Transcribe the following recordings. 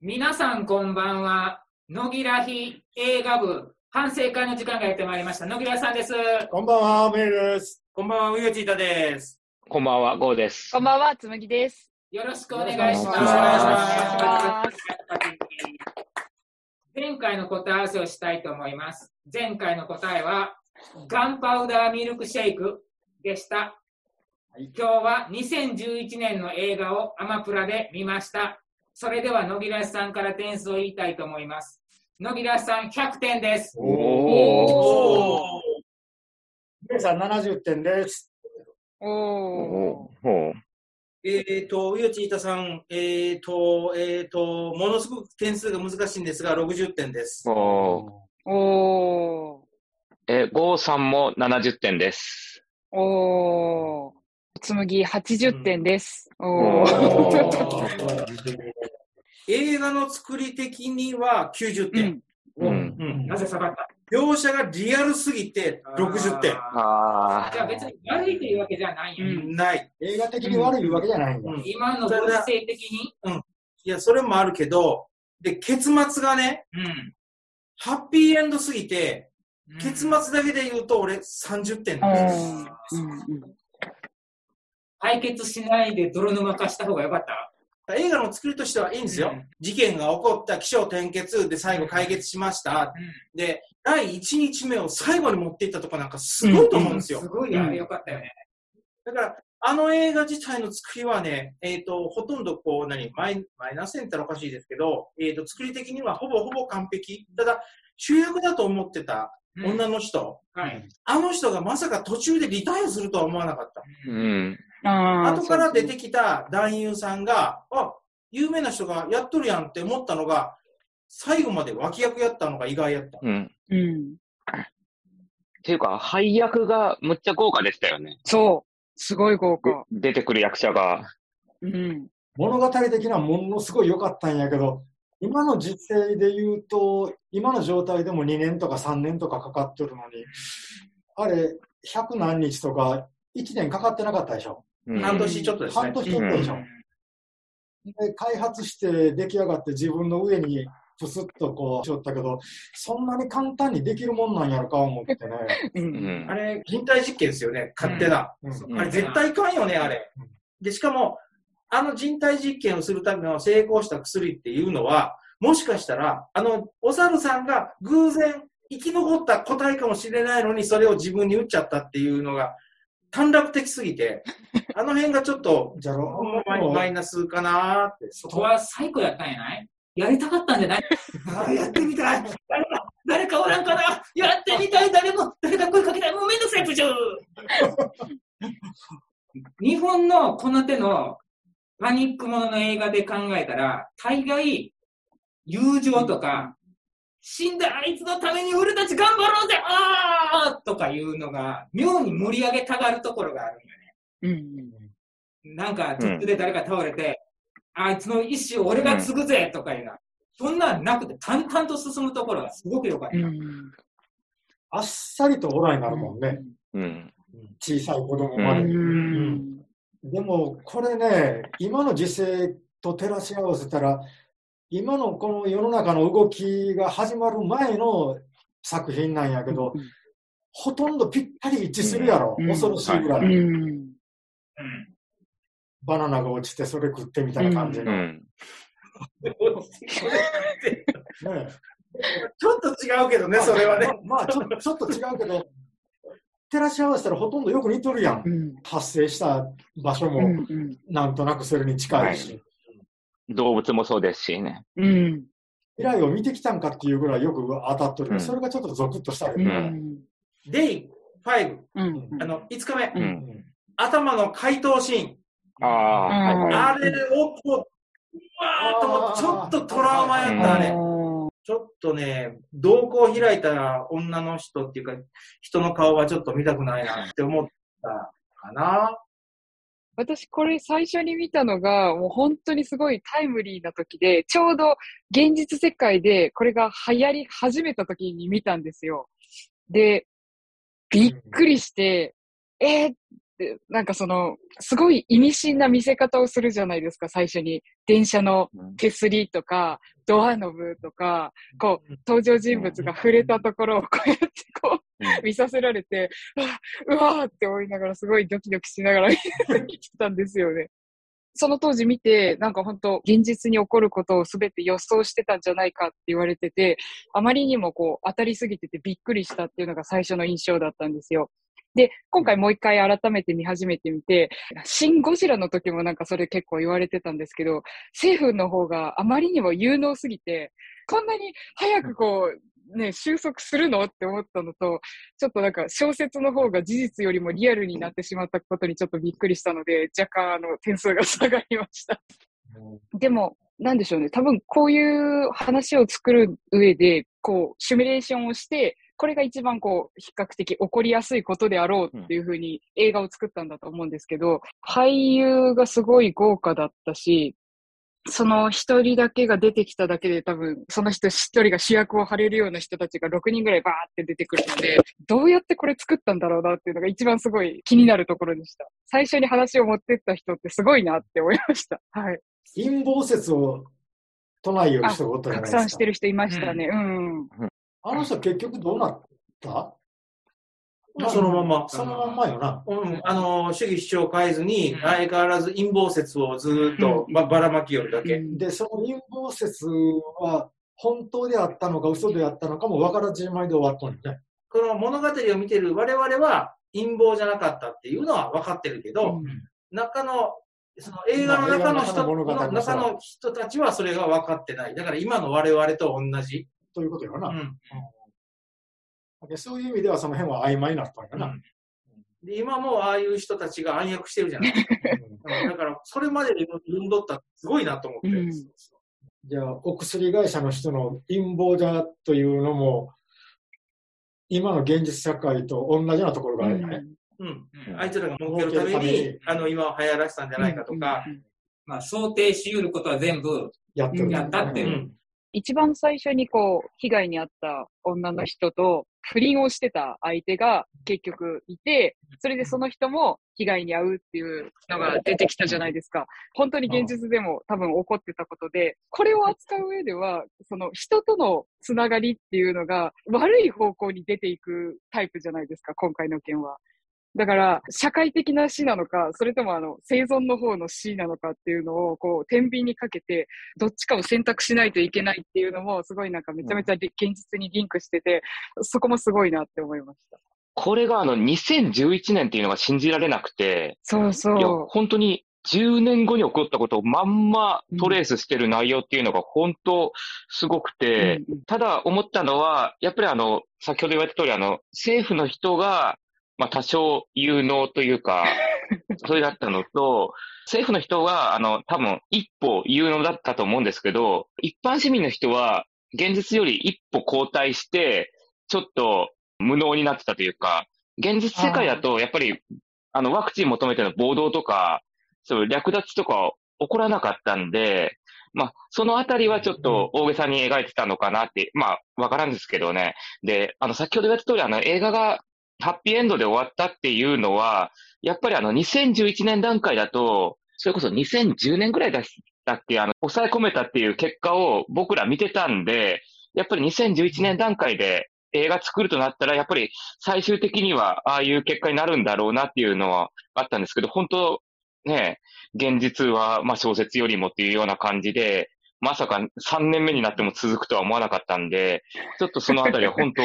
皆さんこんばんは。野木らひ映画部反省会の時間がやってまいりました。野木らさんです。こんばんは、メイです。こんばんは、うよちいたです。こんばんは、ゴーです。こんばんは、つむぎです。よろしくお願いします。よろしくお願いします前回の答え合わせをしたいと思います。前回の答えは、ガンパウダーミルクシェイクでした。今日は2011年の映画をアマプラで見ました。それでは野木らさんから点数を言いたいと思います。野木らさん100点です。おおー。メイさん70点です。おおー。おえっ、と、うよちいたさん、えっ、と、えっ、と、ものすごく点数が難しいんですが、60点です。おおー。え、ゴーさんも70点です。おー。つむぎ80点です。おおー。映画の作り的には90点。うん。うん。うんなぜ下がった？描写がリアルすぎて60点。あーあじゃあ別に悪いというわけじゃないんやね、うんない。映画的に悪いわけじゃないんだ。うん今のご時世的に、いや、それもあるけど、で、結末がね、うんハッピーエンドすぎて、うん結末だけで言うと俺30点おなんです。ー。うん解決しないで泥沼化した方がよかった？映画の作りとしてはいいんですよ。うん事件が起こった、起承転結で最後解決しました。で、第1日目を最後に持っていったとかなんかすごいと思うんですよ。すごいあれよかったよね。だから、あの映画自体の作りはね、えっ、と、ほとんどこう、何、マイマイナス点って言ったらおかしいですけど、えっ、と、作り的にはほぼほぼ完璧。ただ、主役だと思ってた女の人、はい。あの人がまさか途中でリタイアするとは思わなかった。ーうん。あー後から出てきた男優さんが、あ、有名な人がやっとるやんって思ったのが、最後まで脇役やったのが意外やった。うん。うん。っていうか、配役がむっちゃ豪華でしたよね。そう。すごい豪華。出てくる役者が。うん。物語的にはものすごい良かったんやけど、今の実勢で言うと、今の状態でも2年とか3年とかかかってるのに、あれ、100何日とか1年かかってなかったでしょ？うん半年ちょっとですね半。年ちょっとでしょ。で開発して出来上がって自分の上にプスッとこうしよったけど、そんなに簡単にできるもんなんやろか思ってね。う。うんんあ。れ、人体実験ですよね、勝手な。うんあれ、絶対いかんよね、あれ。で、しかも、あの人体実験をするための成功した薬っていうのは、もしかしたら、あの、お猿さんが偶然生き残った個体かもしれないのに、それを自分に打っちゃったっていうのが、短絡的すぎて、あの辺がちょっと、じゃろ？マイマイナスかなーって。そこは最高やったんやない？やりたかったんじゃない？あやってみたい。誰か、誰かおらんかな？やってみたい。誰も、誰か声かけたい。もうめんどくさい、部長。日本のこの手のパニックものの映画で考えたら、大概、友情とか、死んだあいつのために俺たち頑張ろうぜあーとかいうのが、妙に盛り上げたがるところがあるんよね。うん。なんか、途中で誰か倒れて、あいつの意思を俺が継ぐぜとかいうのは、そんなんなくて淡々と進むところがすごく良かった。うん。あっさりとオラになるもんね。うん。小さい子供うまで。ん。でも、これね、今の時勢と照らし合わせたら、今のこの世の中の動きが始まる前の作品なんやけど、ほとんどぴったり一致するやろ。うん恐ろしいぐらい。うん。うんバナナが落ちてそれ食ってみたいな感じの。ねうん。ちょっと違うけどね、それはね。ままあちょ、ちょっと違うけど、照らし合わせたらほとんどよく似とるやん。うん。発生した場所うもん。なんとなくそれに近いし、動物もそうですしね。うん。未来を見てきたんかっていうぐらいよく当たっとるうんそれがちょっとゾクッとしたけうど、ん。デイ5、うん。あの、5日目、ううんん。頭の解凍シーン。ああ。あれをこう、うわーっと思って、ちょっとトラウマやったね。ちょっとね、瞳孔開いた女の人っていうか、人の顔はちょっと見たくないなって思ったかな。私これ最初に見たのが、もう本当にすごいタイムリーな時で、ちょうど現実世界でこれが流行り始めた時に見たんですよ。で、びっくりして、えーで、なんかその、すごい意味深な見せ方をするじゃないですか、最初に。電車の手すりとか、ドアノブとか、こう、登場人物が触れたところをこうやってこう、見させられて、うわーって思いながらすごいドキドキしながら見てたんですよね。その当時見て、なんか本当、現実に起こることを全て予想してたんじゃないかって言われてて、あまりにもこう、当たりすぎててびっくりしたっていうのが最初の印象だったんですよ。で、今回もう一回改めて見始めてみて、シン・ゴジラの時もなんかそれ結構言われてたんですけど、政府の方があまりにも有能すぎて、こんなに早くこう、ね、収束するのって思ったのと、ちょっとなんか小説の方が事実よりもリアルになってしまったことにちょっとびっくりしたので、若干あの点数が下がりました。でも、なんでしょうね。多分こういう話を作る上で、こう、シミュレーションをして、これが一番こう、比較的起こりやすいことであろうっていうふうに映画を作ったんだと思うんですけど、俳優がすごい豪華だったし、その一人だけが出てきただけで多分、その人一人が主役を張れるような人たちが6人ぐらいバーって出てくるので、どうやってこれ作ったんだろうなっていうのが一番すごい気になるところでした。最初に話を持ってった人ってすごいなって思いました。はい。陰謀説を唱えよる人がおったじゃないですか。拡散してる人いましたね。うん。あの人結局どうなった？そのまま。そのまんまよな。うん、あの、主義主張を変えずに、うん相変わらず陰謀説をずーっとばばらまきよるだけ。で、その陰謀説は本当であったのか嘘であったのかも分からずじまいで終わったのね。この物語を見てる我々は陰謀じゃなかったっていうのは分かってるけど、中の、その映画の中の人、の中の人たちはそれが分かってない。だから今の我々と同じ。ということよな。うんでそういう意味ではその辺は曖昧になったんやな。で今もああいう人たちが暗躍してるじゃないですか。だから、それまでで読んどったらすごいなと思って。うんじゃあ、お薬会社の人の陰謀だというのも、今の現実社会と同じようなところがあるよね。うん。うんあいつらが儲けるため儲けるためにに、あの、今流行らせたんじゃないかとか、まあ、想定しうることは全部やってる、やったっていう。一番最初にこう、被害に遭った女の人と、不倫をしてた相手が結局いて、それでその人も被害に遭うっていうのが出てきたじゃないですか。本当に現実でも多分起こってたことで、これを扱う上では、その人とのつながりっていうのが悪い方向に出ていくタイプじゃないですか、今回の件は。だから、社会的な死なのか、それともあの、生存の方の死なのかっていうのを、こう、天秤にかけて、どっちかを選択しないといけないっていうのも、すごいなんかめちゃめちゃり現実にリンクしてて、そこもすごいなって思いました。これがあの2011年っていうのが信じられなくて、そうそいや、う。本当に10年後に起こったことをまんまトレースしてる内容っていうのが本当すごくて、ただ思ったのは、やっぱりあの、先ほど言われた通りあの、政府の人が、まあ多少有能というか、それだったのと、政府の人は、あの、多分一歩有能だったと思うんですけど、一般市民の人は、現実より一歩後退して、ちょっと無能になってたというか、現実世界だと、やっぱり、あの、ワクチン求めての暴動とか、そういう略奪とか起こらなかったんで、まあ、そのあたりはちょっと大げさに描いてたのかなって、まあ、わからんですけどね。で、あの、先ほど言われた通り、あの、映画がハッピーエンドで終わったっていうのは、やっぱりあの、2011年段階だと、それこそ2010年ぐらいだったっけ、あの、抑え込めたっていう結果を僕ら見てたんで、やっぱり2011年段階で映画作るとなったら、やっぱり最終的にはああいう結果になるんだろうなっていうのはあったんですけど、本当ね、現実はまあ小説よりもっていうような感じで、まさか3年目になっても続くとは思わなかったんで、ちょっとそのあたりは本当、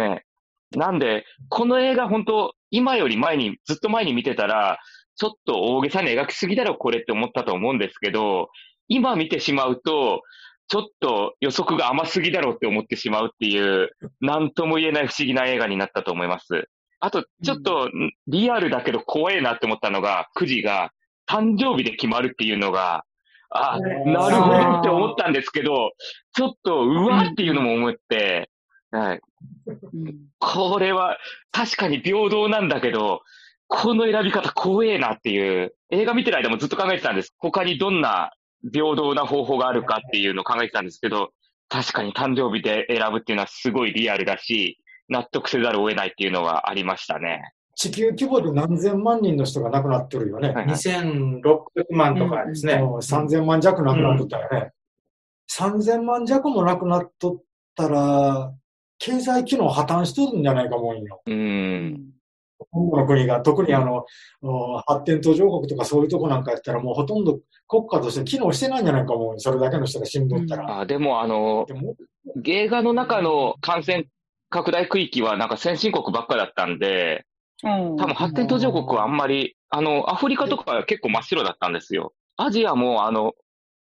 ね、なんで、この映画本当、今より前に、ずっと前に見てたら、ちょっと大げさに描きすぎだろ、これって思ったと思うんですけど、今見てしまうと、ちょっと予測が甘すぎだろうって思ってしまうっていう、なんとも言えない不思議な映画になったと思います。あと、ちょっと、んリアルだけど怖えなって思ったのが、くじが誕生日で決まるっていうのが、あ、なるほどって思ったんですけど、ちょっと、うわっていうのも思って、はい。うんこれは確かに平等なんだけど、この選び方怖えなっていう、映画見てる間もずっと考えてたんです。他にどんな平等な方法があるかっていうのを考えてたんですけど、確かに誕生日で選ぶっていうのはすごいリアルだし、納得せざるを得ないっていうのはありましたね。地球規模で何千万人の人が亡くなってるよね。はいはい2600万とかですね。もう3000万弱亡くなっとったよね。3000万弱も亡くなっとったら、経済機能破綻しとるんじゃないかもんよ。うん。今後の国が、特にあの、お発展途上国とかそういうとこなんかやったらもうほとんど国家として機能してないんじゃないかもんそれだけの人が死んどったら。あでも、あの、でも映画の中の感染拡大区域はなんか先進国ばっかだったんで、うん多分発展途上国はあんまり、あの、アフリカとかは結構真っ白だったんですよ。アジアも、あの、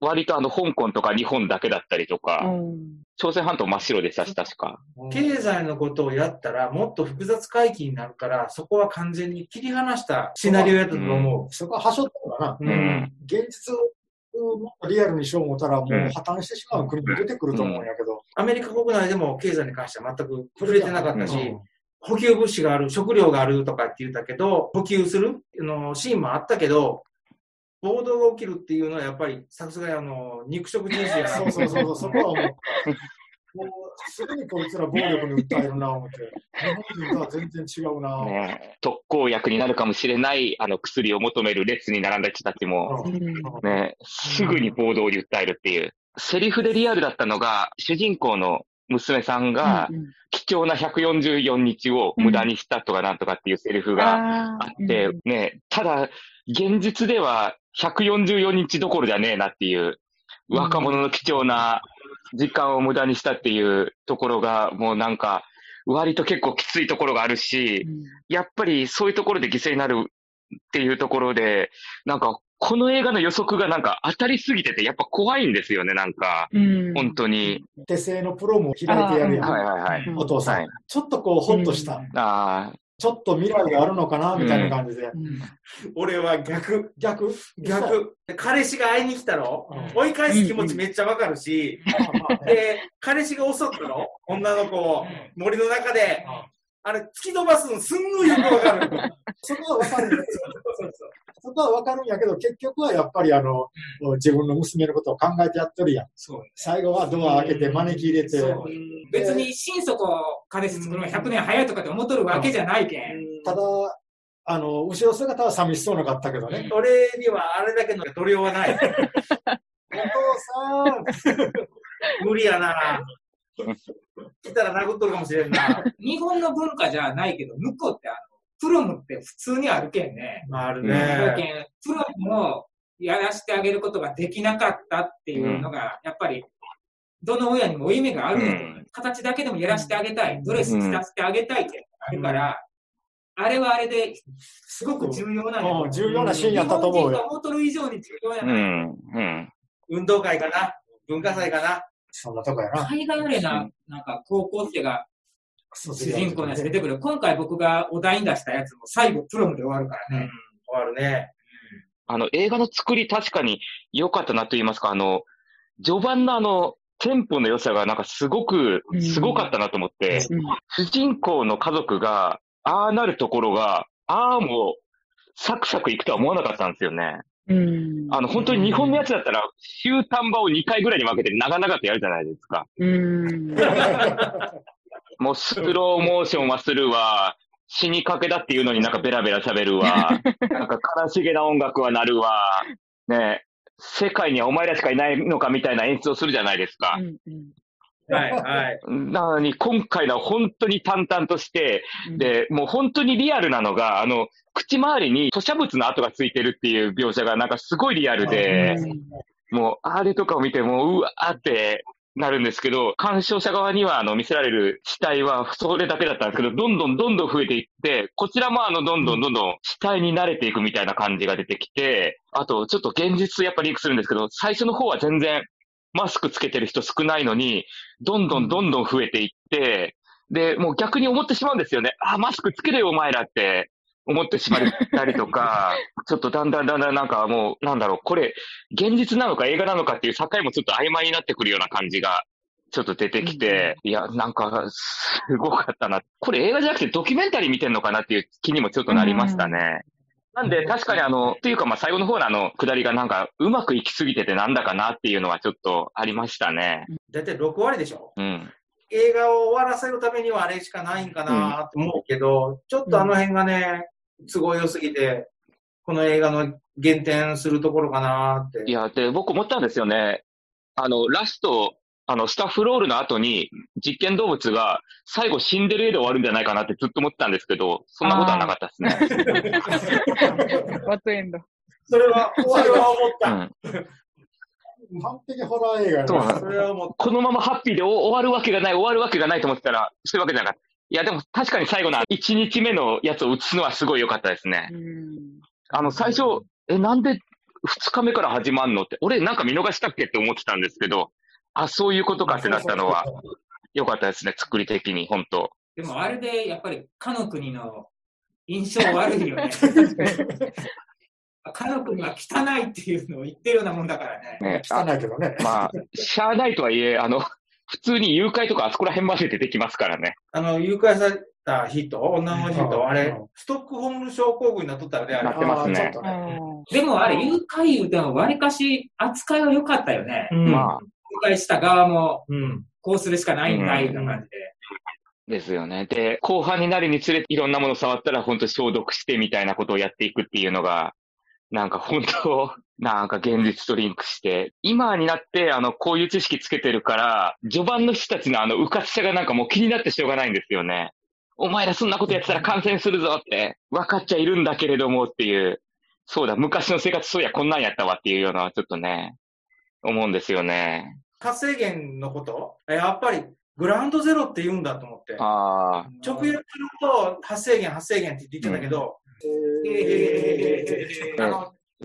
割とあの、香港とか日本だけだったりとか、うん朝鮮半島真っ白でしたし、確か。経済のことをやったらもっと複雑回帰になるから、そこは完全に切り離したシナリオやったと思そこははしょったからな。う。う。ん。現実をもっとリアルにしよう思ったら、もう破綻してしまう国も出てくると思うんやけど。アメリカ国内でも経済に関しては全く触れてなかったし、うん補給物資がある、食料があるとかって言ったけど、補給するあのシーンもあったけど、暴動が起きるっていうのはやっぱりさすがにあの肉食人種やな。そうそうそうそう、そこは もう、もうすぐにこいつら暴力に訴えるな思って、日本人とは全然違うな。ね、特効薬になるかもしれない、あの、薬を求める列に並んだ人たちも、う。んね、すぐに暴動に訴えるっていう。セリフでリアルだったのが、主人公の娘さんが、うん貴重な144日を無駄にしたとかなんとかっていうセリフがああって、ね、ただ、現実では144日どころじゃねえなっていう、若者の貴重な時間を無駄にしたっていうところが、もうなんか、割と結構きついところがあるし、やっぱりそういうところで犠牲になるっていうところで、なんか、この映画の予測がなんか当たりすぎてて、やっぱ怖いんですよね、なんか。うん本当に。手製のプロも開いてやるやん。はいはいはい。お父さん、はいちょっとこう、ほっとした。あちょっと未来があるのかな、みたいな感じで。うん。俺は逆、逆？逆。彼氏が会いに来たろ、うん。追い返す気持ちめっちゃわかるし、まあまあねで、彼氏が襲ったろ女の子を森の中で、あれ、突き飛ばすのすんごいよくわかる。そこはわかるんですよ。そこはわかるんやけど、結局はやっぱりあの、自分の娘のことを考えてやってるやん。そう最後はドア開けて招き入れて、そう別に心底彼氏作るのが100年早いとかって思っとるわけじゃないけん。ただ、あの、後ろ姿は寂しそうなかったけどね。俺にはあれだけの度量はない。お父さん 無理やな。来たら殴っとるかもしれんな。日本の文化じゃないけど、向こうってあの、プロムって普通にあるけんね。あるだけね。んプロムをやらせてあげることができなかったっていうのが、やっぱり、どの親にも負い目があるううん形だけでもやらせてあげたい。ドレス着させてあげたいってあるから、あれはあれですごく重要なんうんよ。重要なシーンやったと思うよ。日本人が思っとる以上に重要やあ。うな。ん。うん。運動会かな。文化祭かな。そんなとこやな。海外でな、なんか高校生が主主人公のやつ出てくる。今回僕がお題に出したやつも最後プロムで終わるからうんね。。終わるね。あの、映画の作り確かに良かったなと言いますか、あの、序盤のあの、テンポの良さがなんかすごくう、んすごかったなと思って、うん主人公の家族が、ああなるところが、ああもサクサクいくとは思わなかったんですよね。うん。あの、本当に日本のやつだったら、終端場を2回ぐらいに分けて長々とやるじゃないですか。うん。もうスローモーションはするわ、死にかけだっていうのになんかベラベラ喋るわ、なんか悲しげな音楽は鳴るわ、ね世界にはお前らしかいないのかみたいな演出をするじゃないですか。はい、はい。なのに今回のは本当に淡々として、で、もう本当にリアルなのが、あの、口周りに吐砂物の跡がついてるっていう描写がなんかすごいリアルで、もうあれとかを見てもううわーってなるんですけど、鑑賞者側にはあの見せられる死体はそれだけだったんですけど、どんどんどんどん増えていって、こちらもあのどんどんどんどん死体に慣れていくみたいな感じが出てきて、あとちょっと現実やっぱリンクするんですけど、最初の方は全然マスクつけてる人少ないのに、どんどんどんどん増えていって、で、もう逆に思ってしまうんですよね。あ、マスクつけれよお前らって。思ってしまったりとか、ちょっとだんだんだんだんなんかもう、なんだろう、これ、現実なのか映画なのかっていう境もちょっと曖昧になってくるような感じが、ちょっと出てきて、いや、なんか、すごかったな。これ映画じゃなくてドキュメンタリー見てんのかなっていう気にもちょっとなりましたね。なんで、確かにあの、っていうかまあ最後の方のあの、下りがなんか、うまくいきすぎててなんだかなっていうのはちょっとありましたね。だいたい6割でしょうん。映画を終わらせるためにはあれしかないんかなと思うけど、ちょっとあの辺がね、都合良すぎて、この映画の減点するところかなって。いや、で、僕思ったんですよね。あの、ラスト、あの、スタッフロールの後に、実験動物が最後死んでる絵で終わるんじゃないかなってずっと思ってたんですけど、そんなことはなかったですね。バッドエンド。それは、それは思った。うん。完璧ホラー映画やそうなそれは思った。このままハッピーでお終わるわけがない、終わるわけがないと思ってたら、そういうわけじゃなかった。いや、でも確かに最後の1日目のやつを映すのはすごい良かったですねう。ん。あの、最初、え、なんで2日目から始まんのって、俺なんか見逃したっけって思ってたんですけど、あ、そういうことかってなったのは良かったですね、作り的に、本当でもあれでやっぱりかの国の印象悪いよね。かの国は汚いっていうのを言ってるようなもんだからね。ね。あ汚いけどね。まあ、しゃあないとはいえ、あの、普通に誘拐とかあそこら辺まで出てきますからね。あの、誘拐された人、女の人、うんあれうん、ストックホルム症候群になっとったよね、あれなっ。てますねねでもあれ、誘拐言うてもわりかし扱いは良かったよね。うんまあ、誘拐した側もうん。こうするしかないんだ、いな感じで。ですよね。で、後半になるにつれていろんなもの触ったら本当消毒してみたいなことをやっていくっていうのが、なんか本当、なんか現実とリンクして、今になってあの、こういう知識つけてるから、序盤の人たちのあの、うかつさがなんかもう気になってしょうがないんですよね。お前らそんなことやってたら感染するぞって、分かっちゃいるんだけれどもっていう、そうだ、昔の生活そういやこんなんやったわっていうような、ちょっとね、思うんですよね。発生源のこと？やっぱり、グラウンドゼロって言うんだと思って。ああ、直訳すると、発生源、発生源って言ってたけど、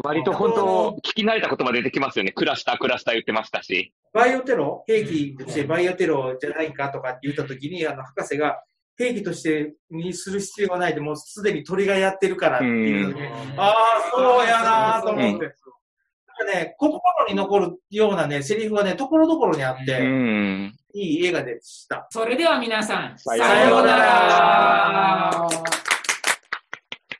割と本当、聞き慣れた言葉出てきますよね。クラスター、クラスター言ってましたし。バイオテロ？兵器としてバイオテロじゃないかとかって言ったときに、あの、博士が、兵器としてにする必要がないで、もうすでに鳥がやってるからっていう、ああ、そうやなと思って。ね、心に残るようなね、セリフがね、ところどころにあって、うん。いい映画でした。それでは皆さん、さようなら